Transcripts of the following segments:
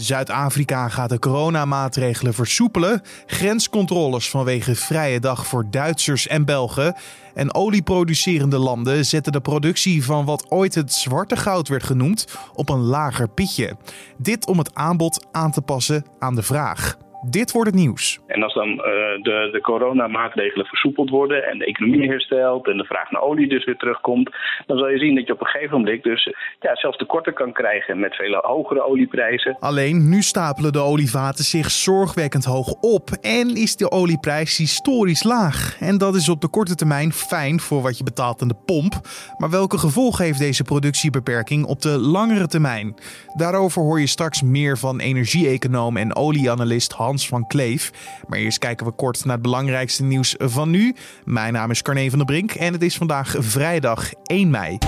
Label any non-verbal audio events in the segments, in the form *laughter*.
Zuid-Afrika gaat de coronamaatregelen versoepelen. Grenscontroles vanwege vrije dag voor Duitsers en Belgen. En olieproducerende landen zetten de productie van wat ooit het zwarte goud werd genoemd op een lager pitje. Dit om het aanbod aan te passen aan de vraag. Dit wordt het nieuws. En als dan uh, de, de coronamaatregelen versoepeld worden en de economie herstelt en de vraag naar olie dus weer terugkomt, dan zal je zien dat je op een gegeven moment dus ja, zelfs tekorten kan krijgen met veel hogere olieprijzen. Alleen nu stapelen de olievaten zich zorgwekkend hoog op en is de olieprijs historisch laag. En dat is op de korte termijn fijn voor wat je betaalt aan de pomp. Maar welke gevolgen heeft deze productiebeperking op de langere termijn? Daarover hoor je straks meer van energie-econoom en olieanalist Hans van Kleef. Maar eerst kijken we kort naar het belangrijkste nieuws van nu. Mijn naam is Carne van der Brink en het is vandaag vrijdag 1 mei.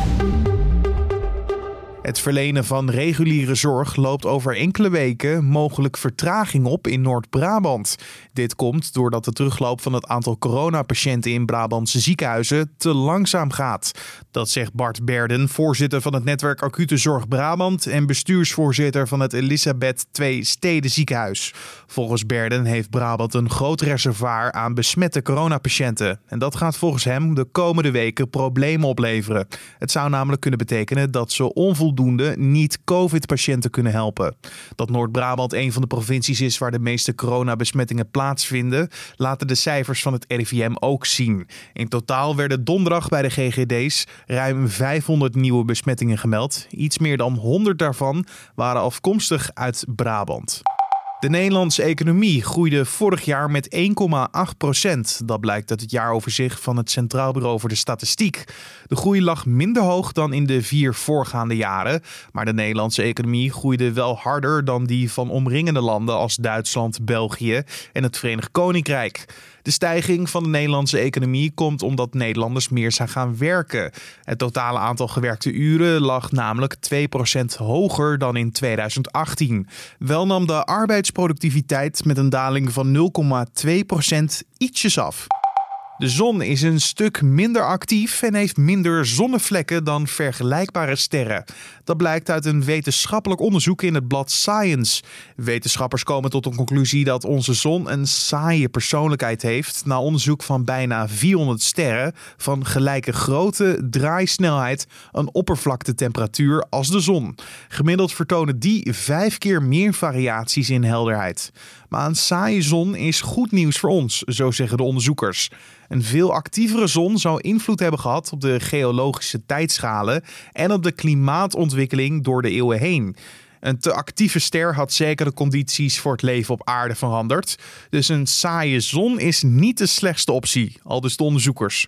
Het verlenen van reguliere zorg loopt over enkele weken mogelijk vertraging op in Noord-Brabant. Dit komt doordat de terugloop van het aantal coronapatiënten in Brabantse ziekenhuizen te langzaam gaat. Dat zegt Bart Berden, voorzitter van het netwerk Acute Zorg Brabant en bestuursvoorzitter van het Elisabeth II Steden Ziekenhuis. Volgens Berden heeft Brabant een groot reservoir aan besmette coronapatiënten. En dat gaat volgens hem de komende weken problemen opleveren. Het zou namelijk kunnen betekenen dat ze onvoldoende niet-COVID-patiënten kunnen helpen. Dat Noord-Brabant een van de provincies is waar de meeste coronabesmettingen plaatsvinden, laten de cijfers van het RIVM ook zien. In totaal werden donderdag bij de GGD's ruim 500 nieuwe besmettingen gemeld. Iets meer dan 100 daarvan waren afkomstig uit Brabant. De Nederlandse economie groeide vorig jaar met 1,8 procent. Dat blijkt uit het jaaroverzicht van het Centraal Bureau voor de Statistiek. De groei lag minder hoog dan in de vier voorgaande jaren. Maar de Nederlandse economie groeide wel harder dan die van omringende landen als Duitsland, België en het Verenigd Koninkrijk. De stijging van de Nederlandse economie komt omdat Nederlanders meer zijn gaan werken. Het totale aantal gewerkte uren lag namelijk 2% hoger dan in 2018. Wel nam de arbeidsproductiviteit met een daling van 0,2% ietsjes af. De zon is een stuk minder actief en heeft minder zonnevlekken dan vergelijkbare sterren. Dat blijkt uit een wetenschappelijk onderzoek in het blad Science. Wetenschappers komen tot de conclusie dat onze zon een saaie persoonlijkheid heeft na onderzoek van bijna 400 sterren van gelijke grootte, draaisnelheid en oppervlaktetemperatuur als de zon. Gemiddeld vertonen die vijf keer meer variaties in helderheid. Maar een saaie zon is goed nieuws voor ons, zo zeggen de onderzoekers. Een veel actievere zon zou invloed hebben gehad op de geologische tijdschalen en op de klimaatontwikkeling door de eeuwen heen. Een te actieve ster had zeker de condities voor het leven op aarde veranderd. Dus een saaie zon is niet de slechtste optie, al dus de onderzoekers.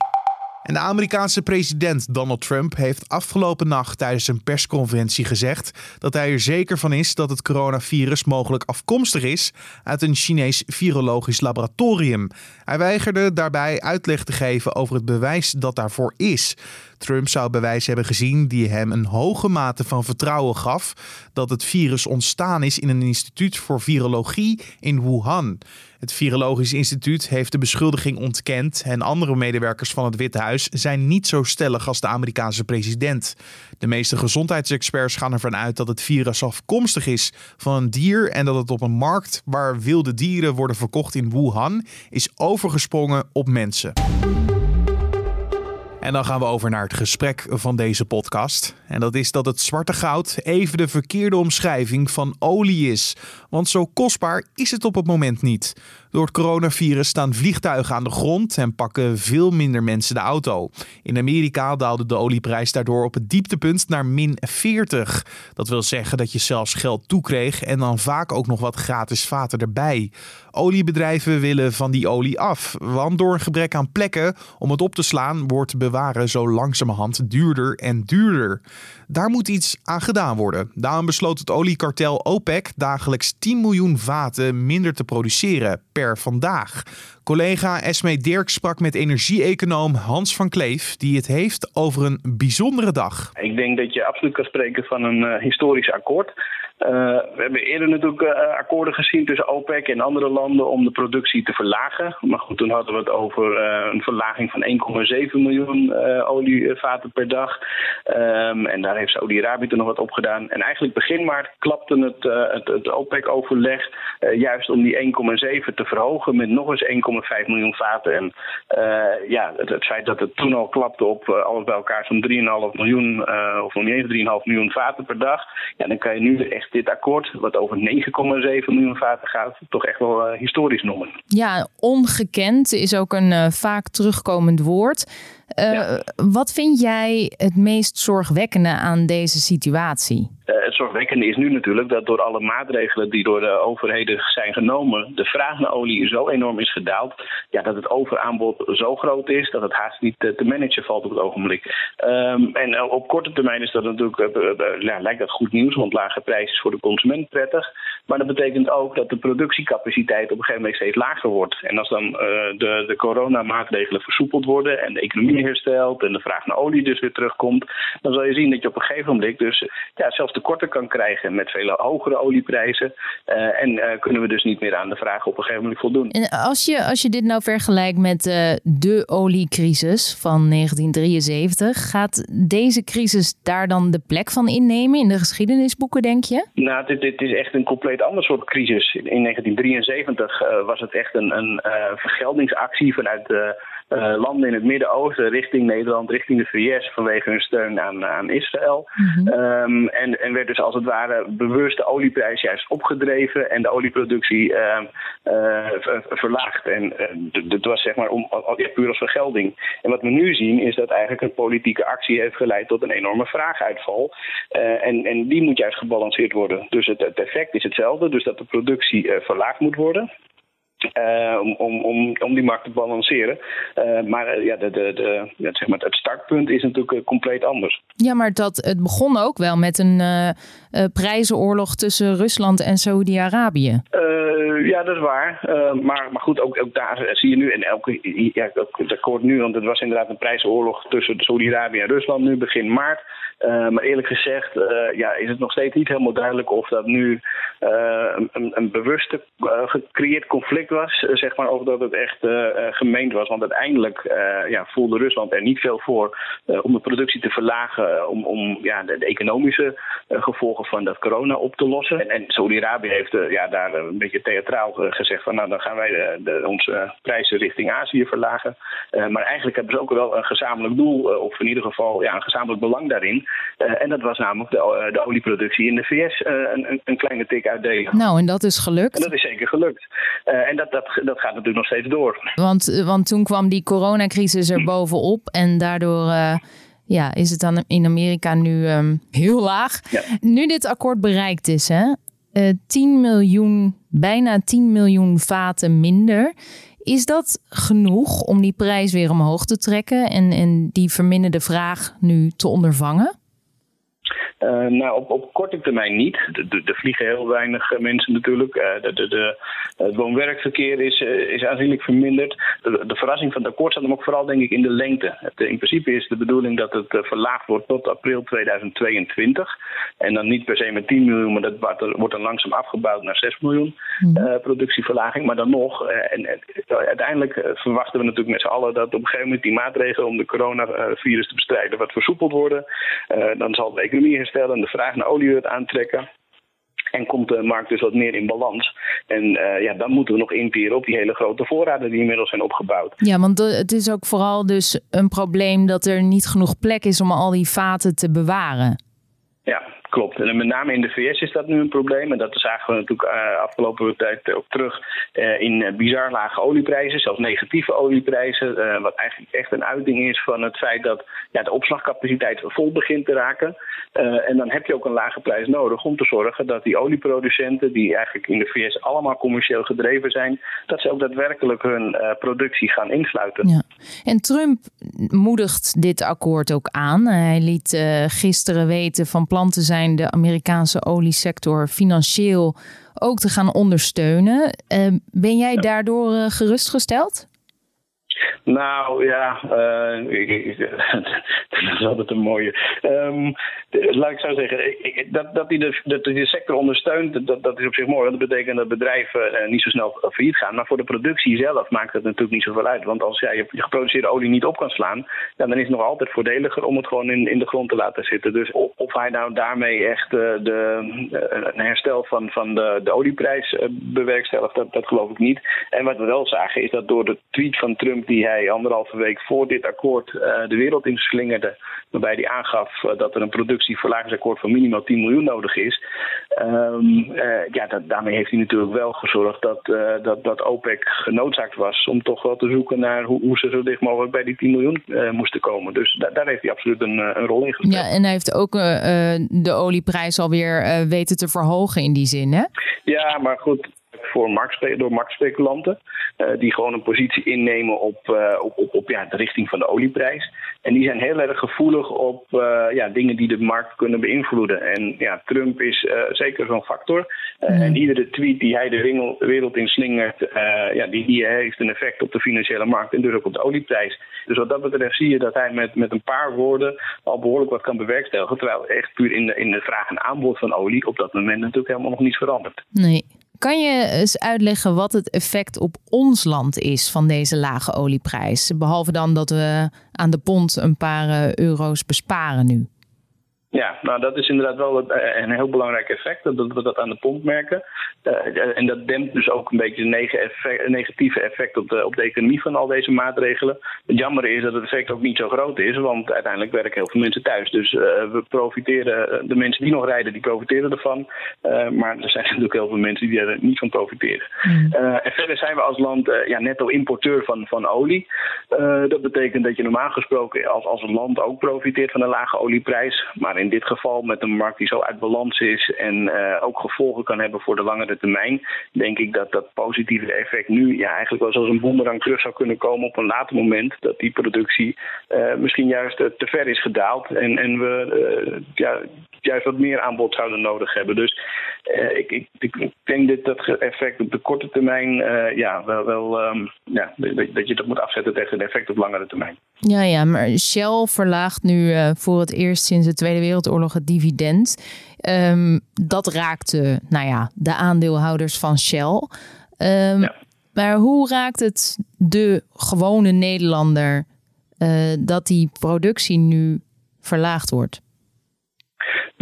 En de Amerikaanse president Donald Trump heeft afgelopen nacht tijdens een persconferentie gezegd dat hij er zeker van is dat het coronavirus mogelijk afkomstig is uit een Chinees virologisch laboratorium. Hij weigerde daarbij uitleg te geven over het bewijs dat daarvoor is. Trump zou bewijs hebben gezien die hem een hoge mate van vertrouwen gaf dat het virus ontstaan is in een instituut voor virologie in Wuhan. Het Virologisch Instituut heeft de beschuldiging ontkend en andere medewerkers van het Witte Huis zijn niet zo stellig als de Amerikaanse president. De meeste gezondheidsexperts gaan ervan uit dat het virus afkomstig is van een dier en dat het op een markt waar wilde dieren worden verkocht in Wuhan is overgesprongen op mensen. En dan gaan we over naar het gesprek van deze podcast. En dat is dat het zwarte goud even de verkeerde omschrijving van olie is. Want zo kostbaar is het op het moment niet. Door het coronavirus staan vliegtuigen aan de grond en pakken veel minder mensen de auto. In Amerika daalde de olieprijs daardoor op het dieptepunt naar min 40. Dat wil zeggen dat je zelfs geld toekreeg en dan vaak ook nog wat gratis vaten erbij. Oliebedrijven willen van die olie af, want door een gebrek aan plekken om het op te slaan wordt bewaren zo langzamerhand duurder en duurder. Daar moet iets aan gedaan worden. Daarom besloot het oliekartel OPEC dagelijks 10 miljoen vaten minder te produceren per vandaag. Collega Esme Dirk sprak met energie-econoom Hans van Kleef, die het heeft over een bijzondere dag. Ik denk dat je absoluut kan spreken van een uh, historisch akkoord. We hebben eerder natuurlijk akkoorden gezien tussen OPEC en andere landen om de productie te verlagen. Maar goed, toen hadden we het over een verlaging van 1,7 miljoen olievaten per dag. Um, en daar heeft Saudi-Arabië er nog wat op gedaan. En eigenlijk begin maart klapte het, het, OPEC-overleg juist om die 1,7 te verhogen met nog eens 1,5 miljoen vaten. En ja, het, het, feit dat het toen al klapte op alles bij elkaar zo'n 3,5 miljoen, of nog niet eens 3,5 miljoen vaten per dag. Ja, dan kan je nu echt dit akkoord, wat over 9,7 miljoen vaten gaat, toch echt wel uh, historisch noemen. Ja, ongekend is ook een uh, vaak terugkomend woord. Uh, ja. Wat vind jij het meest zorgwekkende aan deze situatie? Uh, het zorgwekkende is nu natuurlijk dat door alle maatregelen die door de overheden zijn genomen, de vraag naar olie zo enorm is gedaald, ja, dat het overaanbod zo groot is dat het haast niet te, te managen valt op het ogenblik. Um, en op korte termijn is dat natuurlijk, uh, ja, lijkt dat goed nieuws, want lage prijzen is voor de consument prettig. Maar dat betekent ook dat de productiecapaciteit op een gegeven moment steeds lager wordt. En als dan de, de coronamaatregelen versoepeld worden en de economie herstelt en de vraag naar olie dus weer terugkomt, dan zal je zien dat je op een gegeven moment dus ja, zelfs tekorten kan krijgen met veel hogere olieprijzen. Uh, en uh, kunnen we dus niet meer aan de vraag op een gegeven moment voldoen. En als je, als je dit nou vergelijkt met uh, de oliecrisis van 1973, gaat deze crisis daar dan de plek van innemen in de geschiedenisboeken, denk je? Nou, dit, dit is echt een compleet ander soort crisis. In 1973 was het echt een, een vergeldingsactie vanuit de uh, landen in het Midden-Oosten richting Nederland, richting de VS vanwege hun steun aan, aan Israël. Mm -hmm. um, en, en werd dus als het ware bewust de olieprijs juist opgedreven en de olieproductie uh, uh, verlaagd. En dat was zeg maar om, ja, puur als vergelding. En wat we nu zien is dat eigenlijk een politieke actie heeft geleid tot een enorme vraaguitval. en, en die moet juist gebalanceerd worden. Dus het, het effect is hetzelfde, dus dat de productie verlaagd moet worden. Uh, om, om, om, om die markt te balanceren. Uh, maar uh, ja, de, de, de, ja, zeg maar, het startpunt is natuurlijk compleet anders. Ja, maar dat, het begon ook wel met een prijzenoorlog tussen Rusland en Saudi-Arabië. ja, dat is waar. maar, maar goed, ook, ook daar zie je nu, en elke, ja, ook akkoord nu, want het was inderdaad een prijzenoorlog tussen Saudi-Arabië en Rusland nu begin maart. Uh, maar eerlijk gezegd uh, ja, is het nog steeds niet helemaal duidelijk of dat nu uh, een, een bewuste gecreëerd conflict was. zeg maar, of dat het echt gemeend was. Want uiteindelijk ja, voelde Rusland er niet veel voor om de productie te verlagen. Om, om ja, de, de economische gevolgen van dat corona op te lossen. En, en Saudi-Arabië heeft ja, daar een beetje theatraal gezegd van nou dan gaan wij de, de, onze prijzen richting Azië verlagen. maar eigenlijk hebben ze ook wel een gezamenlijk doel. of in ieder geval ja, een gezamenlijk belang daarin. En dat was namelijk de, de olieproductie in de VS uh, een, een, kleine tik uitdelen. Nou, en dat is gelukt. En dat is zeker gelukt. en dat, dat, dat gaat natuurlijk nog steeds door. Want, want toen kwam die coronacrisis er bovenop en daardoor ja, is het dan in Amerika nu um, heel laag. Ja. Nu dit akkoord bereikt is, hè, 10 miljoen, bijna 10 miljoen vaten minder. Is dat genoeg om die prijs weer omhoog te trekken en, en die verminderde vraag nu te ondervangen? Uh, nou, op, op korte termijn niet. Er vliegen heel weinig eh, mensen natuurlijk. Uh, de, de, de, het woon-werkverkeer is, uh, is aanzienlijk verminderd. De, de, verrassing van het akkoord zat hem ook vooral denk ik in de lengte. Het, in principe is de bedoeling dat het verlaagd wordt tot april 2022. En dan niet per se met 10 miljoen, maar dat wordt dan langzaam afgebouwd naar 6 miljoen mm. productieverlaging. Maar dan nog, en, en uiteindelijk verwachten we natuurlijk met z'n allen dat op een gegeven moment die maatregelen om de coronavirus te bestrijden wat versoepeld worden. dan zal de economie herstellen en de vraag naar olie weer aantrekken. En komt de markt dus wat meer in balans. En uh, ja, dan moeten we nog inpieren op die hele grote voorraden die inmiddels zijn opgebouwd. Ja, want het is ook vooral dus een probleem dat er niet genoeg plek is om al die vaten te bewaren. Klopt. En met name in de VS is dat nu een probleem. En dat zagen we natuurlijk uh, afgelopen tijd ook terug uh, in bizar lage olieprijzen, zelfs negatieve olieprijzen. Wat eigenlijk echt een uiting is van het feit dat ja, de opslagcapaciteit vol begint te raken. en dan heb je ook een lage prijs nodig om te zorgen dat die olieproducenten, die eigenlijk in de VS allemaal commercieel gedreven zijn, dat ze ook daadwerkelijk hun productie gaan insluiten. Ja. En Trump moedigt dit akkoord ook aan. Hij liet gisteren weten van plan te zijn de Amerikaanse oliesector financieel ook te gaan ondersteunen. Uh, ben jij daardoor uh, gerustgesteld? Nou ja, uh, *laughs* dat is altijd een mooie. Um, laat ik zo zeggen, dat, dat, die de, dat die de sector ondersteunt, dat, dat is op zich mooi. Want dat betekent dat bedrijven uh, niet zo snel failliet gaan. Maar voor de productie zelf maakt het natuurlijk niet zoveel uit. Want als jij je geproduceerde olie niet op kan slaan, dan is het nog altijd voordeliger om het gewoon in, in de grond te laten zitten. Dus of, hij nou daarmee echt uh, de, een herstel van, van de, de olieprijs bewerkstelligt, dat, dat geloof ik niet. En wat we wel zagen is dat door de tweet van Trump die hij anderhalve week voor dit akkoord uh, de wereld inslingerde, waarbij hij aangaf uh, dat er een productieverlagingsakkoord van minimaal 10 miljoen nodig is. Um, uh, ja, dat, daarmee heeft hij natuurlijk wel gezorgd dat, dat, dat OPEC genoodzaakt was om toch wel te zoeken naar hoe, hoe ze zo dicht mogelijk bij die 10 miljoen moesten komen. Dus da daar heeft hij absoluut een, een rol in gespeeld. Ja, en hij heeft ook de olieprijs alweer weten te verhogen in die zin, hè? Ja, maar goed, voor door marktspeculanten. Uh, die gewoon een positie innemen op, uh, op, op, op ja, de richting van de olieprijs. En die zijn heel erg gevoelig op uh, ja, dingen die de markt kunnen beïnvloeden. En ja, Trump is zeker zo'n factor. Mm. En iedere tweet die hij de wereld in slingert, ja, die, die heeft een effect op de financiële markt en dus ook op de olieprijs. Dus wat dat betreft zie je dat hij met, met een paar woorden al behoorlijk wat kan bewerkstelligen. Terwijl echt puur in de, in de vraag en aanbod van olie op dat moment natuurlijk helemaal nog niets verandert. Nee. Kan je eens uitleggen wat het effect op ons land is van deze lage olieprijs? Behalve dan dat we aan de pond een paar eh, euro's besparen nu. Ja, nou dat is inderdaad wel eh, een heel belangrijk effect, dat we dat aan de pomp merken. Uh, en dat dempt dus ook een beetje het negatieve effect op de, op de economie van al deze maatregelen. Het jammer is dat het effect ook niet zo groot is, want uiteindelijk werken heel veel mensen thuis. Dus uh, we profiteren, de mensen die nog rijden, die profiteren ervan. maar er zijn *laughs* natuurlijk heel veel mensen die er niet van profiteren. Mm. en verder zijn we als land ja, netto importeur van, van olie. dat betekent dat je normaal gesproken als, als een land ook profiteert van een lage olieprijs. Maar in dit geval met een markt die zo uit balans is en uh, ook gevolgen kan hebben voor de langere termijn, denk ik dat dat positieve effect nu ja, eigenlijk wel zoals een boemerang terug zou kunnen komen op een later moment. Dat die productie uh, misschien juist uh, te ver is gedaald en, en we ja, juist wat meer aanbod zouden nodig hebben. Dus ik, ik, ik, denk dat dat effect op de korte termijn ja, wel, wel um, ja, dat je dat moet afzetten tegen het effect op langere termijn. Ja, ja, maar Shell verlaagt nu voor het eerst sinds de Tweede Wereldoorlog het dividend. Um, dat raakte nou ja, de aandeelhouders van Shell. Um, ja. Maar hoe raakt het de gewone Nederlander uh, dat die productie nu verlaagd wordt?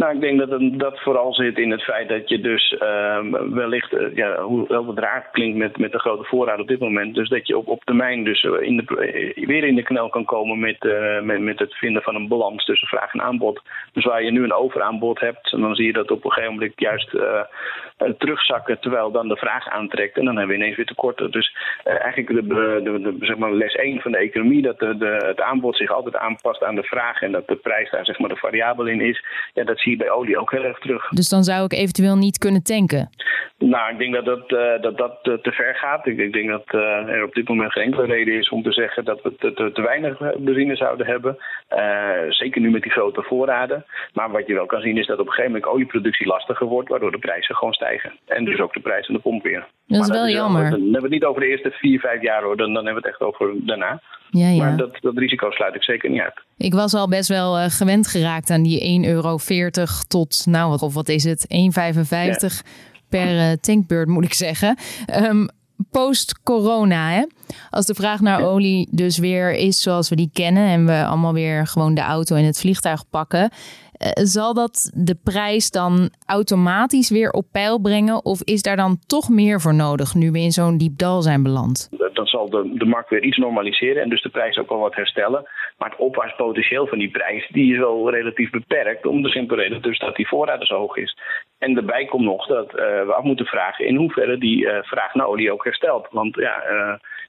Nou, ik denk dat dat vooral zit in het feit dat je dus um, wellicht, uh, ja, hoewel het raar klinkt met, met de grote voorraad op dit moment, dus dat je op, op termijn dus eh, in de, uh, weer in de knel kan komen met, met, met het vinden van een balans tussen vraag en aanbod. Dus waar je nu een overaanbod hebt, dan zie je dat op een gegeven moment juist terugzakken terwijl dan de vraag aantrekt en dan hebben we ineens weer tekorten. Dus eigenlijk de, de, de, zeg maar les 1 van de economie, dat de, de, het aanbod zich altijd aanpast aan de vraag en dat de prijs daar zeg maar de variabel in is, ja, dat zie je bij olie ook heel erg terug. Dus dan zou ik eventueel niet kunnen tanken? Nou, ik denk dat dat, uh, dat, dat uh, te ver gaat. Ik, ik denk dat uh, er op dit moment geen enkele reden is om te zeggen dat we te, te, te weinig benzine zouden hebben. zeker nu met die grote voorraden. Maar wat je wel kan zien is dat op een gegeven moment olieproductie lastiger wordt, waardoor de prijzen gewoon stijgen. En dus ook de prijs aan de pomp weer. Dat is wel jammer. dan hebben we het niet over de eerste vier, vijf jaar hoor. Dan, dan hebben we het echt over daarna. Ja, ja. Maar dat, dat risico sluit ik zeker niet uit. Ik was al best wel uh, gewend geraakt aan die 1,40 euro tot, nou wat, of wat is het, 1,55 ja. Per uh, tankbeurt moet ik zeggen. Um, Post-corona, als de vraag naar olie dus weer is zoals we die kennen en we allemaal weer gewoon de auto en het vliegtuig pakken, zal dat de prijs dan automatisch weer op peil brengen? Of is daar dan toch meer voor nodig nu we in zo'n diep dal zijn beland? Dan zal de, de markt weer iets normaliseren en dus de prijs ook wel wat herstellen. Maar het opwaarts potentieel van die prijs die is wel relatief beperkt. Om de simpele reden dus dat die voorraad zo hoog is. En daarbij komt nog dat uh, we af moeten vragen in hoeverre die uh, vraag naar olie ook herstelt. Want ja,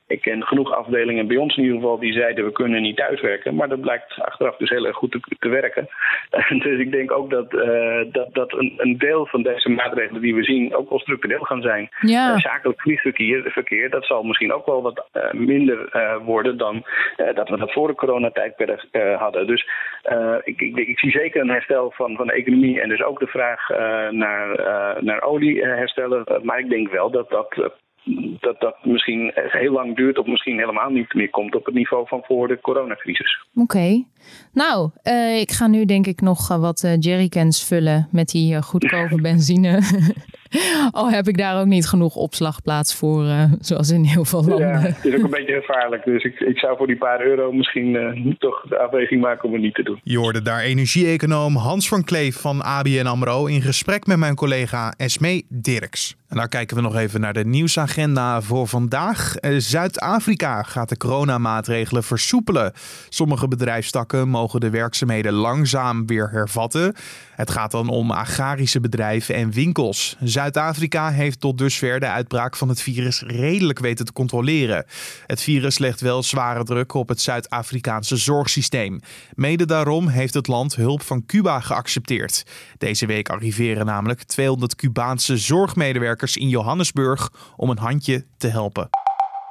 ik ken genoeg afdelingen bij ons in ieder geval die zeiden we kunnen niet thuiswerken. Maar dat blijkt achteraf dus heel erg goed te, te werken. *laughs* dus ik denk ook dat, uh, dat, dat een, een, deel van deze maatregelen die we zien ook wel structureel gaan zijn. Ja. Uh, zakelijk vliegverkeer, verkeer, dat zal misschien ook wel wat uh, minder worden dan dat we dat voor de coronatijdperk hadden. Dus ik, ik, ik, zie zeker een herstel van, van de economie en dus ook de vraag naar, naar olie herstellen. maar ik denk wel dat dat dat dat misschien heel lang duurt of misschien helemaal niet meer komt op het niveau van voor de coronacrisis. Oké. Nou, uh, ik ga nu denk ik nog uh, wat uh, jerrycans vullen met die goedkope *laughs* benzine. *laughs* *laughs* Al heb ik daar ook niet genoeg opslagplaats voor, zoals in heel veel landen. Ja, het is ook een beetje gevaarlijk. Dus ik, ik zou voor die paar euro misschien toch de afweging maken om het niet te doen. Je hoorde daar energie-econoom Hans van Kleef van ABN AMRO in gesprek met mijn collega Esme Dirks. En dan kijken we nog even naar de nieuwsagenda voor vandaag. Zuid-Afrika gaat de coronamaatregelen versoepelen. Sommige bedrijfstakken mogen de werkzaamheden langzaam weer hervatten. Het gaat dan om agrarische bedrijven en winkels. Zuid-Afrika heeft tot dusver de uitbraak van het virus redelijk weten te controleren. Het virus legt wel zware druk op het Zuid-Afrikaanse zorgsysteem. Mede daarom heeft het land hulp van Cuba geaccepteerd. Deze week arriveren namelijk 200 Cubaanse zorgmedewerkers in Johannesburg om een handje te helpen.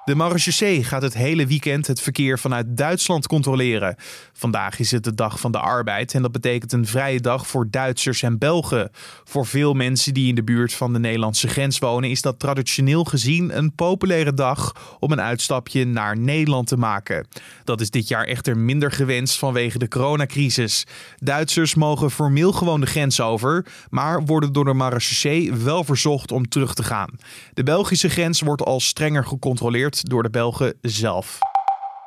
De marechaussee gaat het hele weekend het verkeer vanuit Duitsland controleren. Vandaag is het de dag van de arbeid en dat betekent een vrije dag voor Duitsers en Belgen. Voor veel mensen die in de buurt van de Nederlandse grens wonen is dat traditioneel gezien een populaire dag om een uitstapje naar Nederland te maken. Dat is dit jaar echter minder gewenst vanwege de coronacrisis. Duitsers mogen formeel gewoon de grens over, maar worden door de marechaussee wel verzocht om terug te gaan. De Belgische grens wordt al strenger gecontroleerd door de Belgen zelf.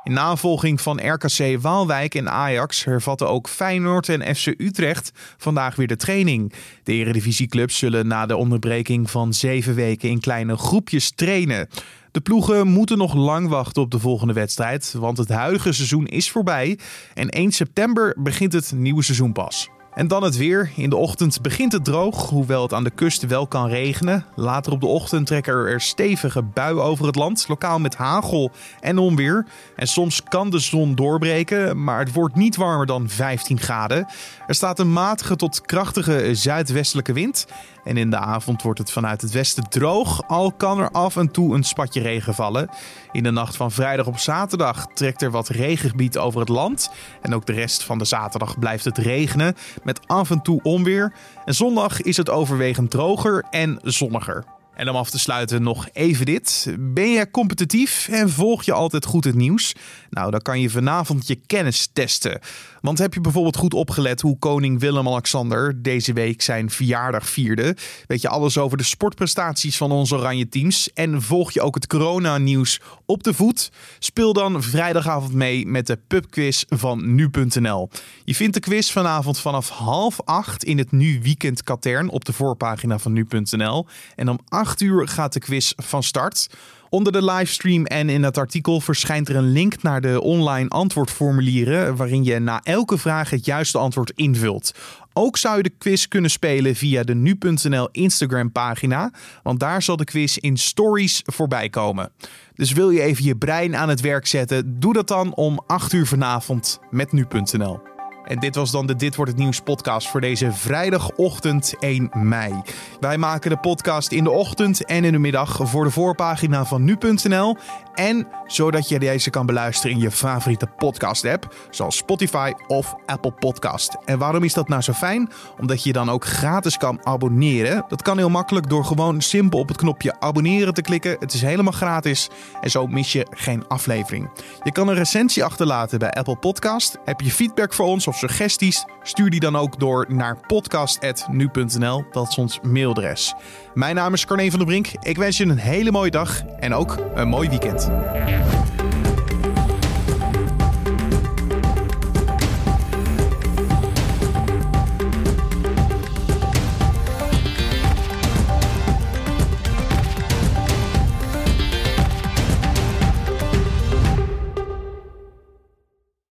In navolging van RKC Waalwijk en Ajax hervatten ook Feyenoord en FC Utrecht vandaag weer de training. De Eredivisieclubs zullen na de onderbreking van zeven weken in kleine groepjes trainen. De ploegen moeten nog lang wachten op de volgende wedstrijd, want het huidige seizoen is voorbij en 1 september begint het nieuwe seizoen pas. En dan het weer. In de ochtend begint het droog, hoewel het aan de kust wel kan regenen. Later op de ochtend trekken er stevige buien over het land, lokaal met hagel en onweer. En soms kan de zon doorbreken, maar het wordt niet warmer dan 15 graden. Er staat een matige tot krachtige zuidwestelijke wind. En in de avond wordt het vanuit het westen droog, al kan er af en toe een spatje regen vallen. In de nacht van vrijdag op zaterdag trekt er wat regengebied over het land. En ook de rest van de zaterdag blijft het regenen met af en toe onweer. En zondag is het overwegend droger en zonniger. En om af te sluiten nog even dit. Ben je competitief en volg je altijd goed het nieuws? Nou, dan kan je vanavond je kennis testen. Want heb je bijvoorbeeld goed opgelet hoe koning Willem-Alexander deze week zijn verjaardag vierde? Weet je alles over de sportprestaties van onze oranje teams? En volg je ook het corona-nieuws op de voet? Speel dan vrijdagavond mee met de pubquiz van nu.nl. Je vindt de quiz vanavond vanaf half acht in het Nu Weekend Katern op de voorpagina van nu.nl. En om acht uur gaat de quiz van start. Onder de livestream en in het artikel verschijnt er een link naar de online antwoordformulieren waarin je na elke vraag het juiste antwoord invult. Ook zou je de quiz kunnen spelen via de nu.nl Instagram pagina, want daar zal de quiz in stories voorbij komen. Dus wil je even je brein aan het werk zetten, doe dat dan om 8 uur vanavond met nu.nl. En dit was dan de Dit wordt het nieuws podcast voor deze vrijdagochtend 1 mei. Wij maken de podcast in de ochtend en in de middag voor de voorpagina van nu.nl en zodat je deze kan beluisteren in je favoriete podcast app, zoals Spotify of Apple Podcast. En waarom is dat nou zo fijn? Omdat je je dan ook gratis kan abonneren. Dat kan heel makkelijk door gewoon simpel op het knopje abonneren te klikken. Het is helemaal gratis en zo mis je geen aflevering. Je kan een recensie achterlaten bij Apple Podcast. Heb je feedback voor ons of suggesties? Stuur die dan ook door naar podcast.nu.nl. Dat is ons mailadres. Mijn naam is Carne van der Brink. Ik wens je een hele mooie dag en ook een mooi weekend.